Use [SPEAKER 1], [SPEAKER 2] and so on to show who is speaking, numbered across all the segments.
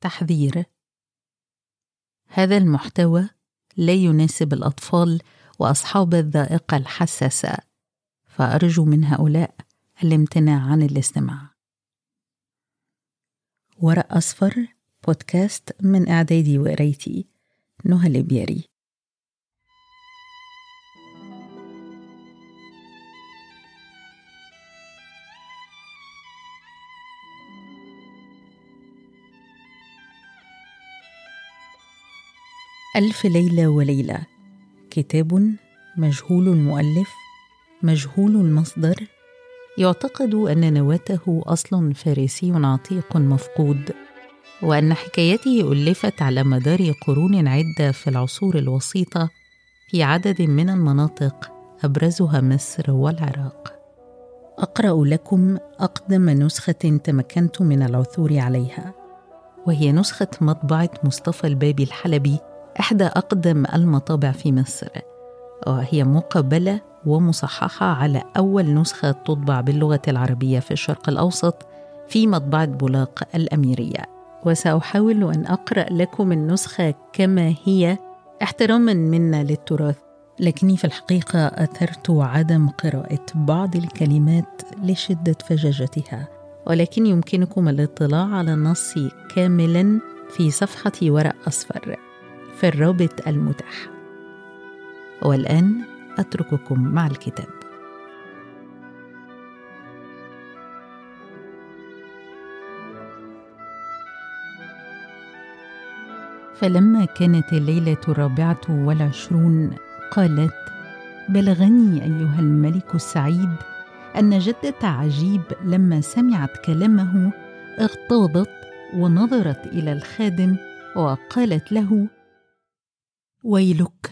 [SPEAKER 1] تحذير. هذا المحتوى لا يناسب الأطفال وأصحاب الذائقة الحساسة فأرجو من هؤلاء الامتناع عن الاستماع. ورق أصفر بودكاست من إعدادي وقرايتي نهى البياري ألف ليلة وليلة. كتاب مجهول المؤلف مجهول المصدر. يعتقد أن نواته أصل فارسي عتيق مفقود وأن حكايته ألفت على مدار قرون عدة في العصور الوسيطة في عدد من المناطق أبرزها مصر والعراق. أقرأ لكم أقدم نسخة تمكنت من العثور عليها وهي نسخة مطبعة مصطفى البابي الحلبي إحدى أقدم المطابع في مصر وهي مقبلة ومصححة على أول نسخة تطبع باللغة العربية في الشرق الأوسط في مطبعة بولاق الأميرية. وسأحاول أن أقرأ لكم النسخة كما هي. احتراما منا للتراث لكني في الحقيقة أثرت عدم قراءة بعض الكلمات لشدة فجاجتها ولكن يمكنكم الاطلاع على النص كاملا في صفحة ورق أصفر. في الرابط المتاح. والآن أترككم مع الكتاب. فلما كانت الليلة الرابعة والعشرون قالت بلغني أيها الملك السعيد أن جدة عجيب لما سمعت كلامه اغتاظت ونظرت إلى الخادم وقالت له ويلك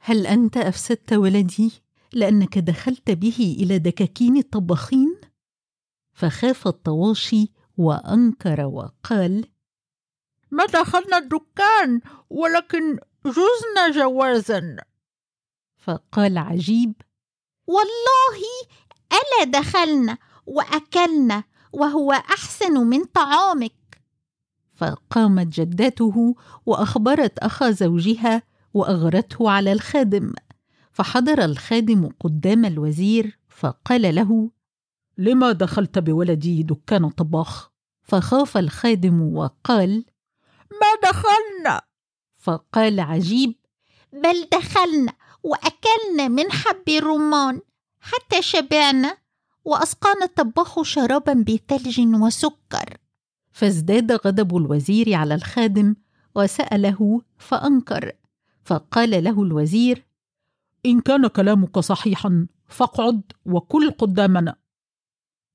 [SPEAKER 1] هل أنت أفسدت ولدي لأنك دخلت به إلى دكاكين الطباخين فخاف الطواشي وأنكر وقال
[SPEAKER 2] ما دخلنا الدكان ولكن جزنا جوازا.
[SPEAKER 1] فقال عجيب
[SPEAKER 3] والله ألا دخلنا وأكلنا وهو أحسن من طعامك.
[SPEAKER 1] فقامت جدته وأخبرت أخا زوجها وأغرته على الخادم فحضر الخادم قدام الوزير فقال له
[SPEAKER 2] لما دخلت بولدي دكان طباخ؟
[SPEAKER 1] فخاف الخادم وقال
[SPEAKER 2] ما دخلنا.
[SPEAKER 1] فقال عجيب
[SPEAKER 3] بل دخلنا وأكلنا من حب الرمان حتى شبعنا وأسقانا الطباخ شرابا بثلج وسكر.
[SPEAKER 1] فازداد غضب الوزير على الخادم وسأله فأنكر فقال له الوزير
[SPEAKER 2] إن كان كلامك صحيحا فاقعد وكل قدامنا.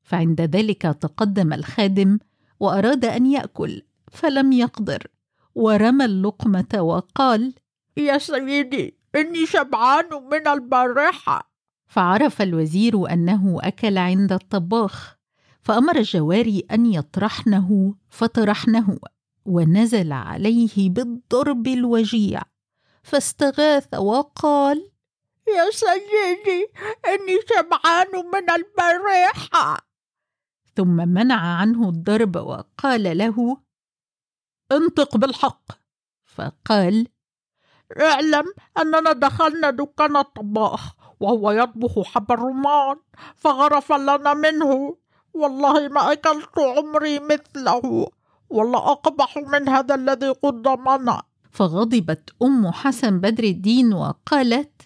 [SPEAKER 1] فعند ذلك تقدم الخادم وأراد أن يأكل فلم يقدر ورمى اللقمة وقال
[SPEAKER 2] يا سيدي إني شبعان من البارحة.
[SPEAKER 1] فعرف الوزير أنه أكل عند الطباخ فأمر الجواري أن يطرحنه فطرحنه ونزل عليه بالضرب الوجيع. فاستغاث وقال
[SPEAKER 2] يا سيدي إني شبعان من البارحة
[SPEAKER 1] ثم منع عنه الضرب وقال له
[SPEAKER 2] انطق بالحق.
[SPEAKER 1] فقال
[SPEAKER 2] اعلم أننا دخلنا دكان الطباخ وهو يطبخ حب الرمان فغرف لنا منه. والله ما أكلت عمري مثله والله أقبح من هذا الذي قدمنا.
[SPEAKER 1] فغضبت أم حسن بدر الدين وقالت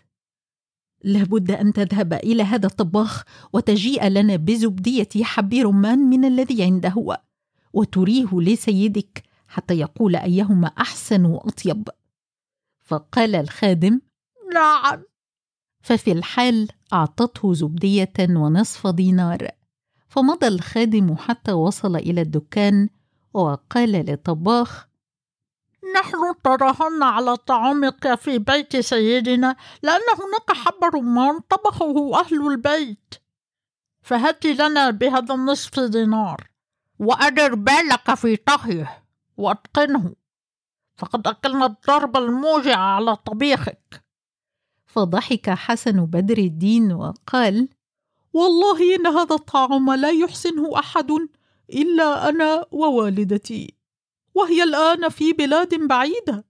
[SPEAKER 1] لابد أن تذهب إلى هذا الطباخ وتجيء لنا بزبدية حب رمان من الذي عنده وتريه لسيدك حتى يقول أيهما أحسن وأطيب. فقال الخادم
[SPEAKER 2] نعم.
[SPEAKER 1] ففي الحال أعطته زبدية ونصف دينار. فمضى الخادم حتى وصل إلى الدكان وقال للطباخ
[SPEAKER 2] نحن تراهنا على طعامك في بيت سيدنا لأن هناك حب رمان طبخه أهل البيت. فهات لنا بهذا النصف دينار وأدر بالك في طهيه وأتقنه. فقد أكلنا الضرب الموجع على طبيخك.
[SPEAKER 1] فضحك حسن بدر الدين وقال
[SPEAKER 2] والله إن هذا الطعام لا يحسنه أحد إلا أنا ووالدتي. وهي الآن في بلاد بعيدة.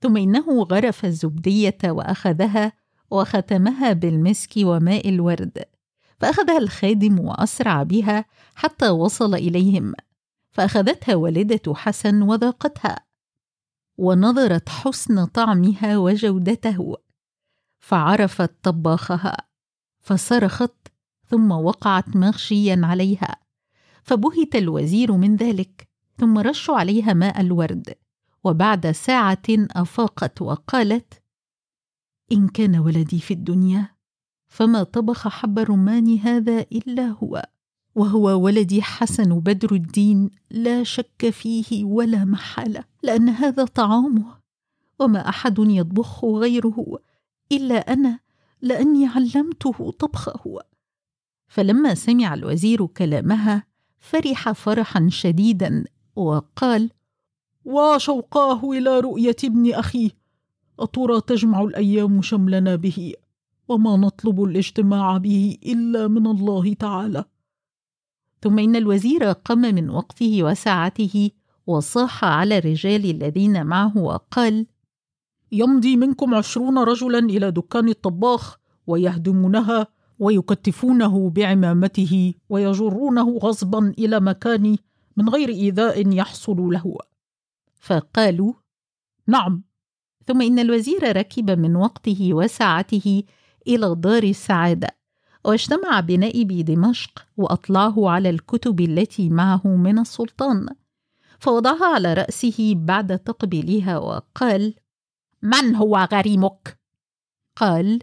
[SPEAKER 1] ثم إنه غرف الزبدية وأخذها وختمها بالمسك وماء الورد فأخذها الخادم وأسرع بها حتى وصل إليهم فأخذتها والدة حسن وذاقتها ونظرت حسن طعمها وجودته فعرفت طباخها فصرخت ثم وقعت مغشيا عليها فبهت الوزير من ذلك ثم رشوا عليها ماء الورد وبعد ساعة أفاقت وقالت إن كان ولدي في الدنيا فما طبخ حب الرمان هذا إلا هو وهو ولدي حسن بدر الدين لا شك فيه ولا محالة لأن هذا طعامه وما أحد يطبخه غيره إلا أنا لأني علمته طبخه. فلما سمع الوزير كلامها فرح فرحا شديدا وقال
[SPEAKER 2] وشوقاه إلى رؤية ابن أخيه أترى تجمع الأيام شملنا به وما نطلب الاجتماع به إلا من الله تعالى.
[SPEAKER 1] ثم إن الوزير قام من وقته وساعته وصاح على الرجال الذين معه وقال
[SPEAKER 2] يمضي منكم عشرون رجلا إلى دكان الطباخ ويهدمونها ويكتفونه بعمامته ويجرونه غصبا إلى مكان من غير إيذاء يحصل له.
[SPEAKER 1] فقالوا
[SPEAKER 2] نعم.
[SPEAKER 1] ثم إن الوزير ركب من وقته وساعته إلى دار السعادة واجتمع بنائب دمشق وأطلعه على الكتب التي معه من السلطان فوضعها على رأسه بعد تقبيلها وقال
[SPEAKER 3] من هو غريمك؟
[SPEAKER 1] قال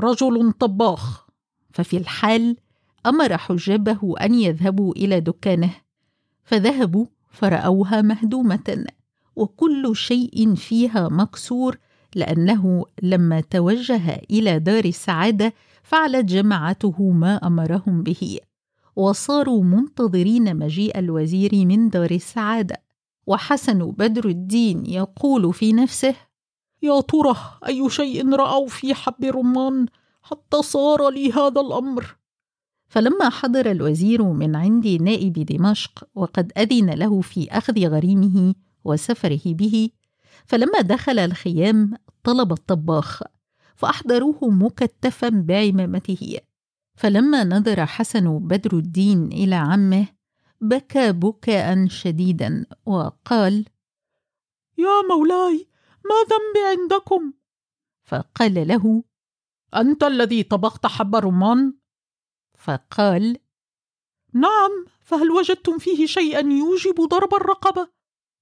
[SPEAKER 2] رجل طباخ.
[SPEAKER 1] ففي الحال أمر حجابه أن يذهبوا إلى دكانه. فذهبوا فرأوها مهدومة وكل شيء فيها مكسور لأنه لما توجه إلى دار السعاده فعلت جماعته ما أمرهم به وصاروا منتظرين مجيء الوزير من دار السعاده وحسن بدر الدين يقول في نفسه
[SPEAKER 2] يا ترى أي شيء رأوا في حب الرمان حتى صار لي هذا الأمر؟
[SPEAKER 1] فلما حضر الوزير من عند نائب دمشق وقد أذن له في أخذ غريمه وسفره به فلما دخل الخيام طلب الطباخ فأحضروه مكتفا بعمامته. فلما نظر حسن بدر الدين إلى عمه بكى بكاء شديدا وقال
[SPEAKER 2] يا مولاي ما ذنبي عندكم؟
[SPEAKER 1] فقال له
[SPEAKER 2] أنت الذي طبخت حب الرمان
[SPEAKER 1] فقال
[SPEAKER 2] نعم فهل وجدتم فيه شيئا يوجب ضرب الرقبة؟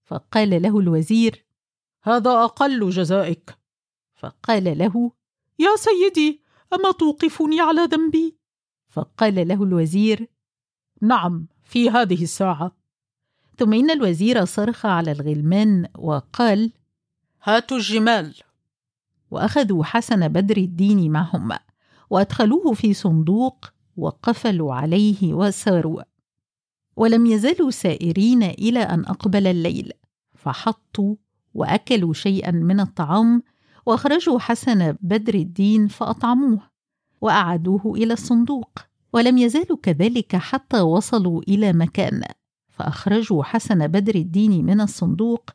[SPEAKER 1] فقال له الوزير
[SPEAKER 2] هذا أقل جزائك.
[SPEAKER 1] فقال له
[SPEAKER 2] يا سيدي أما توقفني على ذنبي؟
[SPEAKER 1] فقال له الوزير
[SPEAKER 2] نعم في هذه الساعة.
[SPEAKER 1] ثم ان الوزير صرخ على الغلمان وقال
[SPEAKER 2] هاتوا الجمال.
[SPEAKER 1] وأخذوا حسن بدر الدين معهم وأدخلوه في صندوق وقفلوا عليه وساروا. ولم يزالوا سائرين إلى أن أقبل الليل. فحطوا وأكلوا شيئا من الطعام وأخرجوا حسن بدر الدين فأطعموه وأعادوه إلى الصندوق. ولم يزالوا كذلك حتى وصلوا إلى مكان. فأخرجوا حسن بدر الدين من الصندوق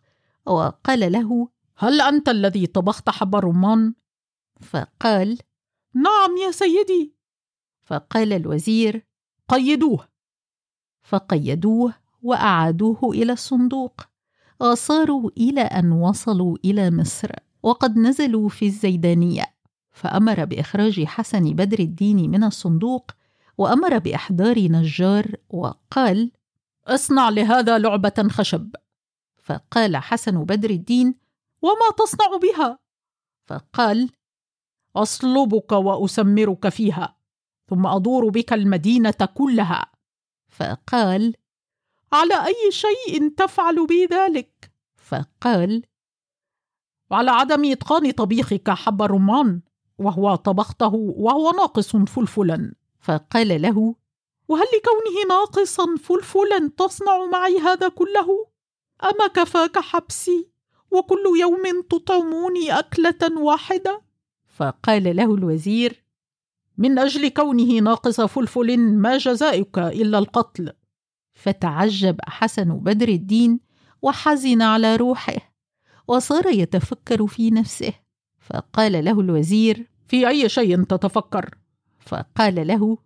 [SPEAKER 1] وقال له
[SPEAKER 2] هل أنت الذي طبخت حب الرمان
[SPEAKER 1] فقال
[SPEAKER 2] نعم يا سيدي.
[SPEAKER 1] فقال الوزير
[SPEAKER 2] قيدوه.
[SPEAKER 1] فقيدوه وأعادوه إلى الصندوق. وصاروا إلى أن وصلوا إلى مصر وقد نزلوا في الزيدانية. فأمر بإخراج حسن بدر الدين من الصندوق وأمر بإحضار نجار وقال
[SPEAKER 2] اصنع لهذا لعبة خشب.
[SPEAKER 1] فقال حسن بدر الدين
[SPEAKER 2] وما تصنع بها؟
[SPEAKER 1] فقال
[SPEAKER 2] أصلبك وأسمرك فيها. ثم أدور بك المدينة كلها.
[SPEAKER 1] فقال
[SPEAKER 2] على أي شيء تفعل بي ذلك؟
[SPEAKER 1] فقال
[SPEAKER 2] على عدم إتقان طبيخك حب الرمان وهو طبخته وهو ناقص فلفلا.
[SPEAKER 1] فقال له
[SPEAKER 2] وهل لكونه ناقصا فلفلا تصنع معي هذا كله؟ اما كفاك حبسي وكل يوم تطعموني أكلة واحدة؟
[SPEAKER 1] فقال له الوزير
[SPEAKER 2] من أجل كونه ناقص فلفل ما جزائك إلا القتل.
[SPEAKER 1] فتعجب حسن بدر الدين وحزن على روحه وصار يتفكر في نفسه. فقال له الوزير
[SPEAKER 2] في أي شيء تتفكر؟
[SPEAKER 1] فقال له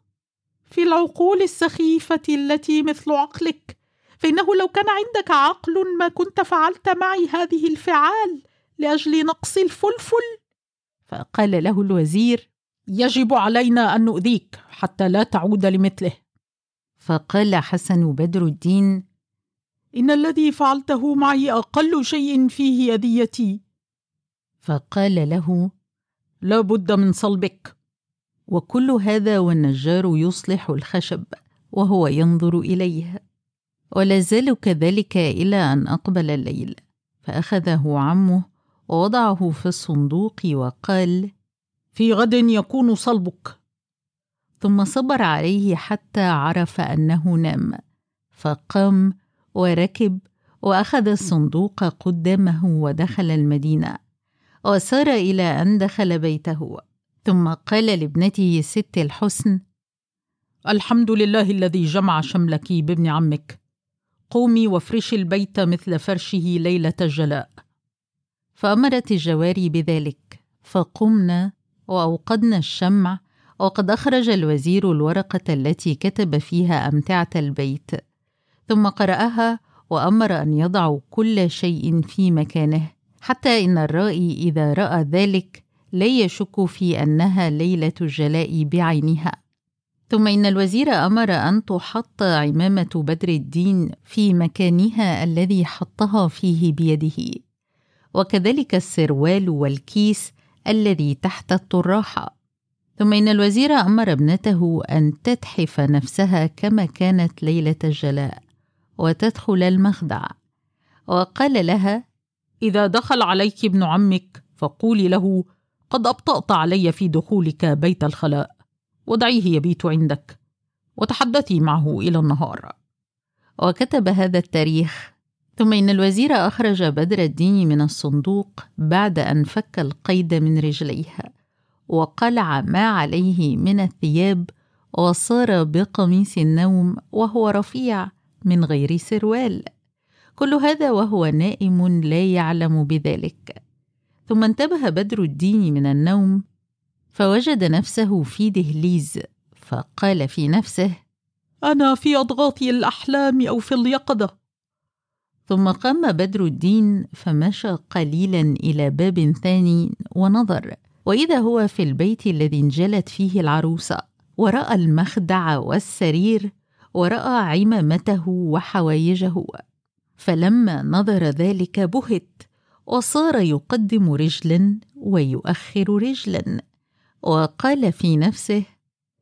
[SPEAKER 2] في العقول السخيفة التي مثل عقلك فإنه لو كان عندك عقل ما كنت فعلت معي هذه الفعال لأجل نقص الفلفل.
[SPEAKER 1] فقال له الوزير
[SPEAKER 2] يجب علينا أن نؤذيك حتى لا تعود لمثله.
[SPEAKER 1] فقال حسن بدر الدين
[SPEAKER 2] إن الذي فعلته معي أقل شيء فيه اذيتي
[SPEAKER 1] فقال له
[SPEAKER 2] لا بد من صلبك.
[SPEAKER 1] وكل هذا والنجار يصلح الخشب وهو ينظر إليه. ولا زال كذلك إلى أن أقبل الليل فأخذه عمه ووضعه في الصندوق وقال
[SPEAKER 2] في غد يكون صلبك.
[SPEAKER 1] ثم صبر عليه حتى عرف أنه نام فقام وركب وأخذ الصندوق قدامه ودخل المدينة وسار إلى أن دخل بيته. ثم قال لابنته ست الحسن
[SPEAKER 2] الحمد لله الذي جمع شملك بابن عمك. قومي وافرشي البيت مثل فرشه ليلة الجلاء.
[SPEAKER 1] فأمرت الجواري بذلك فقمنا وأوقدنا الشمع وقد أخرج الوزير الورقة التي كتب فيها أمتعة البيت. ثم قرأها وأمر أن يضعوا كل شيء في مكانه حتى إن الرائي إذا رأى ذلك لا يشك في أنها ليلة الجلاء بعينها. ثم إن الوزير أمر أن تحط عمامة بدر الدين في مكانها الذي حطها فيه بيده. وكذلك السروال والكيس الذي تحت الطراحة. ثم إن الوزير أمر ابنته أن تتحف نفسها كما كانت ليلة الجلاء وتدخل المخدع. وقال لها
[SPEAKER 2] إذا دخل عليك ابن عمك فقولي له قد أبطأت علي في دخولك بيت الخلاء. ودعيه يبيت عندك. وتحدثي معه إلى النهار.
[SPEAKER 1] وكتب هذا التاريخ ثم إن الوزير أخرج بدر الدين من الصندوق بعد أن فك القيد من رجليه وقلع ما عليه من الثياب وصار بقميص النوم وهو رفيع من غير سروال. كل هذا وهو نائم لا يعلم بذلك. ثم انتبه بدر الدين من النوم فوجد نفسه في دهليز فقال في نفسه
[SPEAKER 2] أنا في اضغاث الأحلام أو في اليقظة.
[SPEAKER 1] ثم قام بدر الدين فمشى قليلا إلى باب ثاني ونظر وإذا هو في البيت الذي انجلت فيه العروسة ورأى المخدع والسرير ورأى عمامته وحوايجه فلما نظر ذلك بهت وصار يقدم رجلا ويؤخر رجلا وقال في نفسه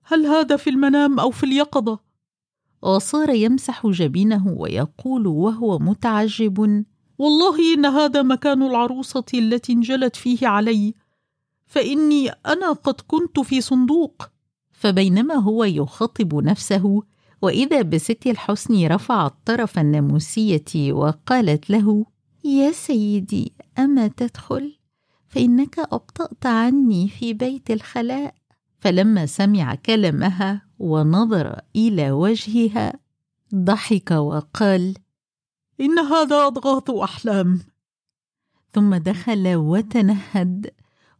[SPEAKER 2] هل هذا في المنام أو في اليقظة؟
[SPEAKER 1] وصار يمسح جبينه ويقول وهو متعجب
[SPEAKER 2] والله إن هذا مكان العروسة التي انجلت فيه علي فإني أنا قد كنت في صندوق.
[SPEAKER 1] فبينما هو يخاطب نفسه وإذا بست الحسن رفعت طرف الناموسية وقالت له يا سيدي أما تدخل؟ فإنك أبطأت عني في بيت الخلاء. فلما سمع كلامها ونظر إلى وجهها ضحك وقال
[SPEAKER 2] إن هذا أضغاث أحلام.
[SPEAKER 1] ثم دخل وتنهد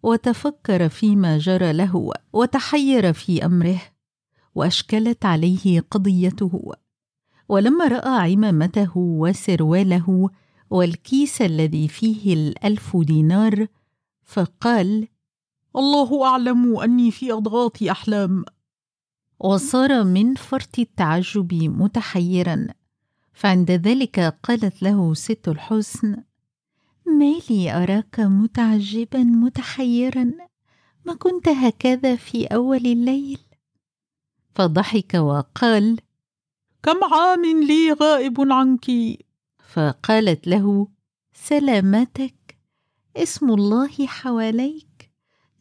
[SPEAKER 1] وتفكر فيما جرى له وتحير في أمره وأشكلت عليه قضيته. ولما رأى عمامته وسرواله والكيس الذي فيه الألف دينار فقال
[SPEAKER 2] الله أعلم أني في أضغاث أحلام.
[SPEAKER 1] وصار من فرط التعجب متحيرا فعند ذلك قالت له ست الحسن ما لي أراك متعجبا متحيرا ما كنت هكذا في أول الليل. فضحك وقال
[SPEAKER 2] كم عام لي غائب عنك؟
[SPEAKER 1] فقالت له سلامتك اسم الله حواليك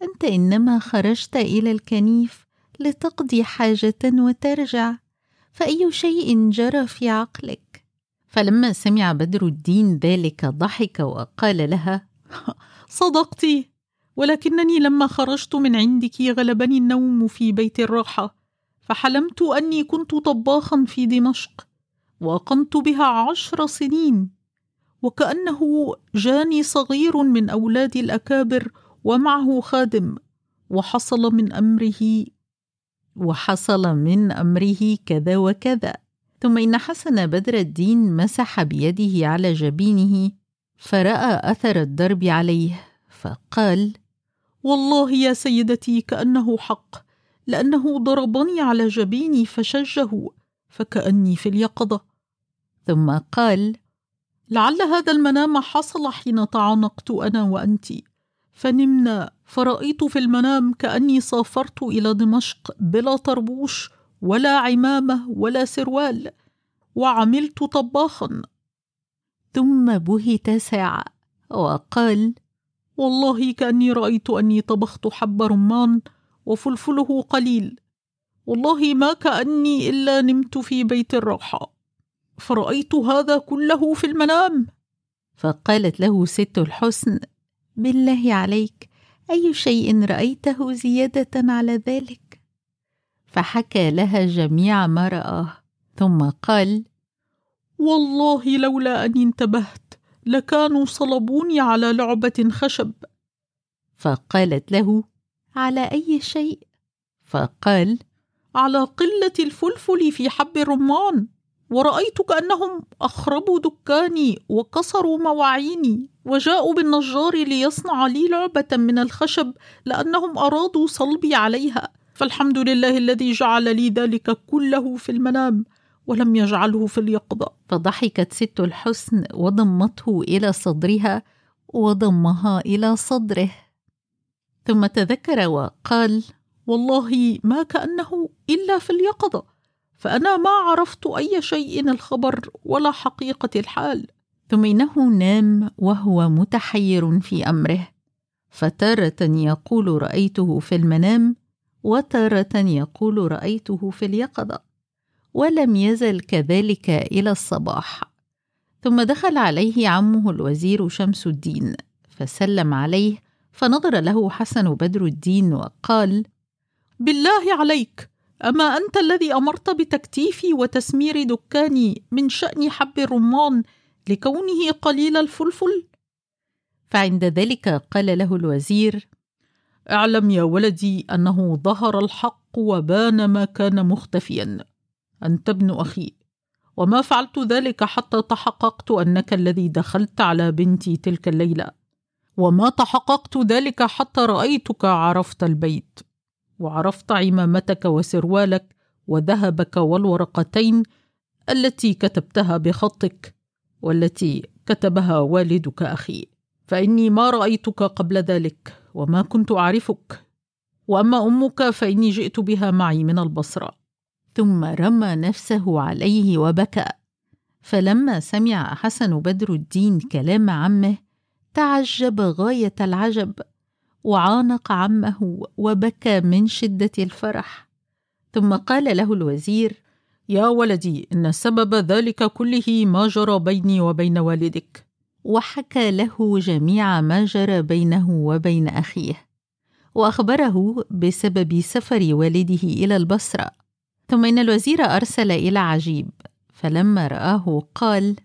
[SPEAKER 1] أنت إنما خرجت إلى الكنيف لتقضي حاجة وترجع. فأي شيء جرى في عقلك. فلما سمع بدر الدين ذلك ضحك وقال لها
[SPEAKER 2] صدقت ولكنني لما خرجت من عندك غلبني النوم في بيت الراحة فحلمت أني كنت طباخا في دمشق وأقمت بها عشر سنين وكأنه جاني صغير من أولاد الأكابر ومعه خادم وحصل من أمره
[SPEAKER 1] وحصل من أمره كذا وكذا. ثم إن حسن بدر الدين مسح بيده على جبينه فرأى أثر الضرب عليه فقال
[SPEAKER 2] والله يا سيدتي كأنه حق لأنه ضربني على جبيني فشجه فكأني في اليقظة.
[SPEAKER 1] ثم قال
[SPEAKER 2] لعل هذا المنام حصل حين تعانقت أنا وأنت فنمنا فرأيت في المنام كأني سافرت إلى دمشق بلا طربوش ولا عمامة ولا سروال وعملت طباخا.
[SPEAKER 1] ثم بهت ساعة وقال
[SPEAKER 2] والله كأني رأيت أني طبخت حب رمان وفلفله قليل. والله ما كأني إلا نمت في بيت الراحة. فرأيت هذا كله في المنام.
[SPEAKER 1] فقالت له ست الحسن بالله عليك أي شيء رأيته زيادة على ذلك؟ فحكى لها جميع ما رآه ثم قال
[SPEAKER 2] والله لولا أني انتبهت لكانوا صلبوني على لعبة خشب.
[SPEAKER 1] فقالت له على أي شيء؟
[SPEAKER 2] فقال على قلة الفلفل في حب الرمان ورأيت كأنهم أخربوا دكاني وكسروا مواعيني. وجاءوا بالنجار ليصنع لي لعبة من الخشب لأنهم أرادوا صلبي عليها. فالحمد لله الذي جعل لي ذلك كله في المنام ولم يجعله في اليقظة.
[SPEAKER 1] فضحكت ست الحسن وضمته إلى صدرها وضمها إلى صدره. ثم تذكر وقال
[SPEAKER 2] والله ما كأنه إلا في اليقظة فأنا ما عرفت أي شيء الخبر ولا حقيقة الحال.
[SPEAKER 1] ثم إنه نام وهو متحير في أمره. فتارة يقول رأيته في المنام وتارة يقول رأيته في اليقظة. ولم يزل كذلك إلى الصباح. ثم دخل عليه عمه الوزير شمس الدين فسلم عليه فنظر له حسن بدر الدين وقال
[SPEAKER 2] بالله عليك أما أنت الذي أمرت بتكتيفي وتسمير دكاني من شأن حب الرمان لكونه قليل الفلفل؟
[SPEAKER 1] فعند ذلك قال له الوزير:
[SPEAKER 2] أعلم يا ولدي أنه ظهر الحق وبان ما كان مختفيا، أنت ابن أخي، وما فعلت ذلك حتى تحققت أنك الذي دخلت على بنتي تلك الليلة، وما تحققت ذلك حتى رأيتك عرفت البيت. وعرفت عمامتك وسروالك وذهبك والورقتين التي كتبتها بخطك والتي كتبها والدك أخي. فإني ما رأيتك قبل ذلك وما كنت أعرفك. وأما أمك فإني جئت بها معي من البصرة.
[SPEAKER 1] ثم رمى نفسه عليه وبكى. فلما سمع حسن بدر الدين كلام عمه تعجب غاية العجب وعانق عمه وبكى من شدة الفرح. ثم قال له الوزير
[SPEAKER 2] يا ولدي إن سبب ذلك كله ما جرى بيني وبين والدك.
[SPEAKER 1] وحكى له جميع ما جرى بينه وبين أخيه وأخبره بسبب سفر والده إلى البصرة. ثم إن الوزير أرسل إلى عجيب فلما رآه قال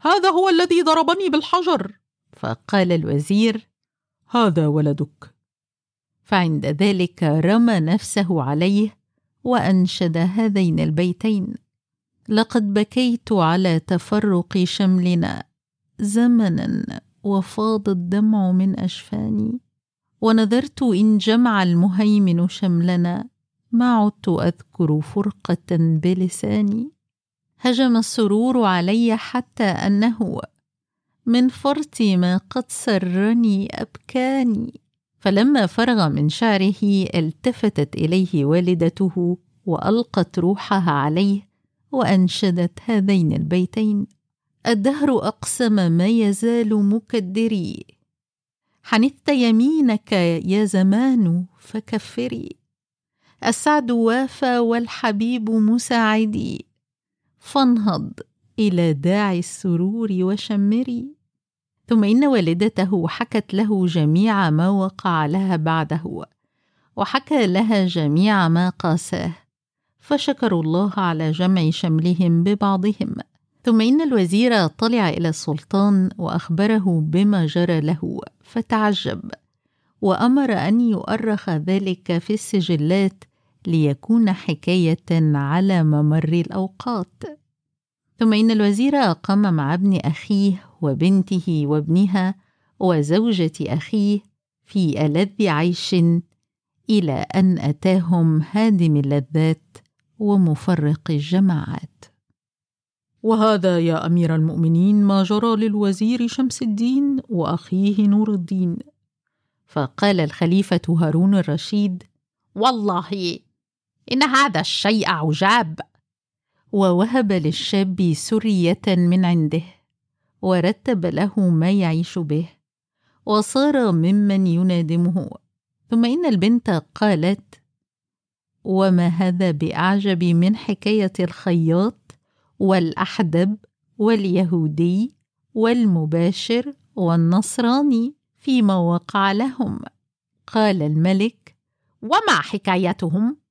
[SPEAKER 2] هذا هو الذي ضربني بالحجر.
[SPEAKER 1] فقال الوزير
[SPEAKER 2] هذا ولدك.
[SPEAKER 1] فعند ذلك رمى نفسه عليه وأنشد هذين البيتين. لقد بكيت على تفرق شملنا زمنا وفاض الدمع من أشفاني. ونذرت إن جمع المهيمن شملنا ما عدت أذكر فرقة بلساني. هجم السرور علي حتى أنه من فرط ما قد سرني أبكاني. فلما فرغ من شعره التفتت إليه والدته وألقت روحها عليه وأنشدت هذين البيتين. الدهر أقسم ما يزال مكدري. حنثت يمينك يا زمان فكفري. السعد وافى والحبيب مساعدي. فانهض إلى داعي السرور وشمري. ثم إن والدته حكت له جميع ما وقع لها بعده وحكى لها جميع ما قاساه فشكروا الله على جمع شملهم ببعضهم. ثم إن الوزير طلع إلى السلطان وأخبره بما جرى له فتعجب وأمر أن يؤرخ ذلك في السجلات ليكون حكاية على ممر الأوقات. ثم إن الوزير أقام مع ابن أخيه وبنته وابنها وزوجة أخيه في ألذ عيش إلى أن أتاهم هادم اللذات ومفرق الجماعات. وهذا يا أمير المؤمنين ما جرى للوزير شمس الدين وأخيه نور الدين. فقال الخليفة هارون الرشيد
[SPEAKER 3] والله إن هذا الشيء عجاب.
[SPEAKER 1] ووهب للشاب سرية من عنده ورتب له ما يعيش به وصار ممن ينادمه. ثم إن البنت قالت وما هذا بأعجب من حكاية الخياط والأحدب واليهودي والمباشر والنصراني فيما وقع لهم؟ قال الملك
[SPEAKER 3] وما حكايتهم؟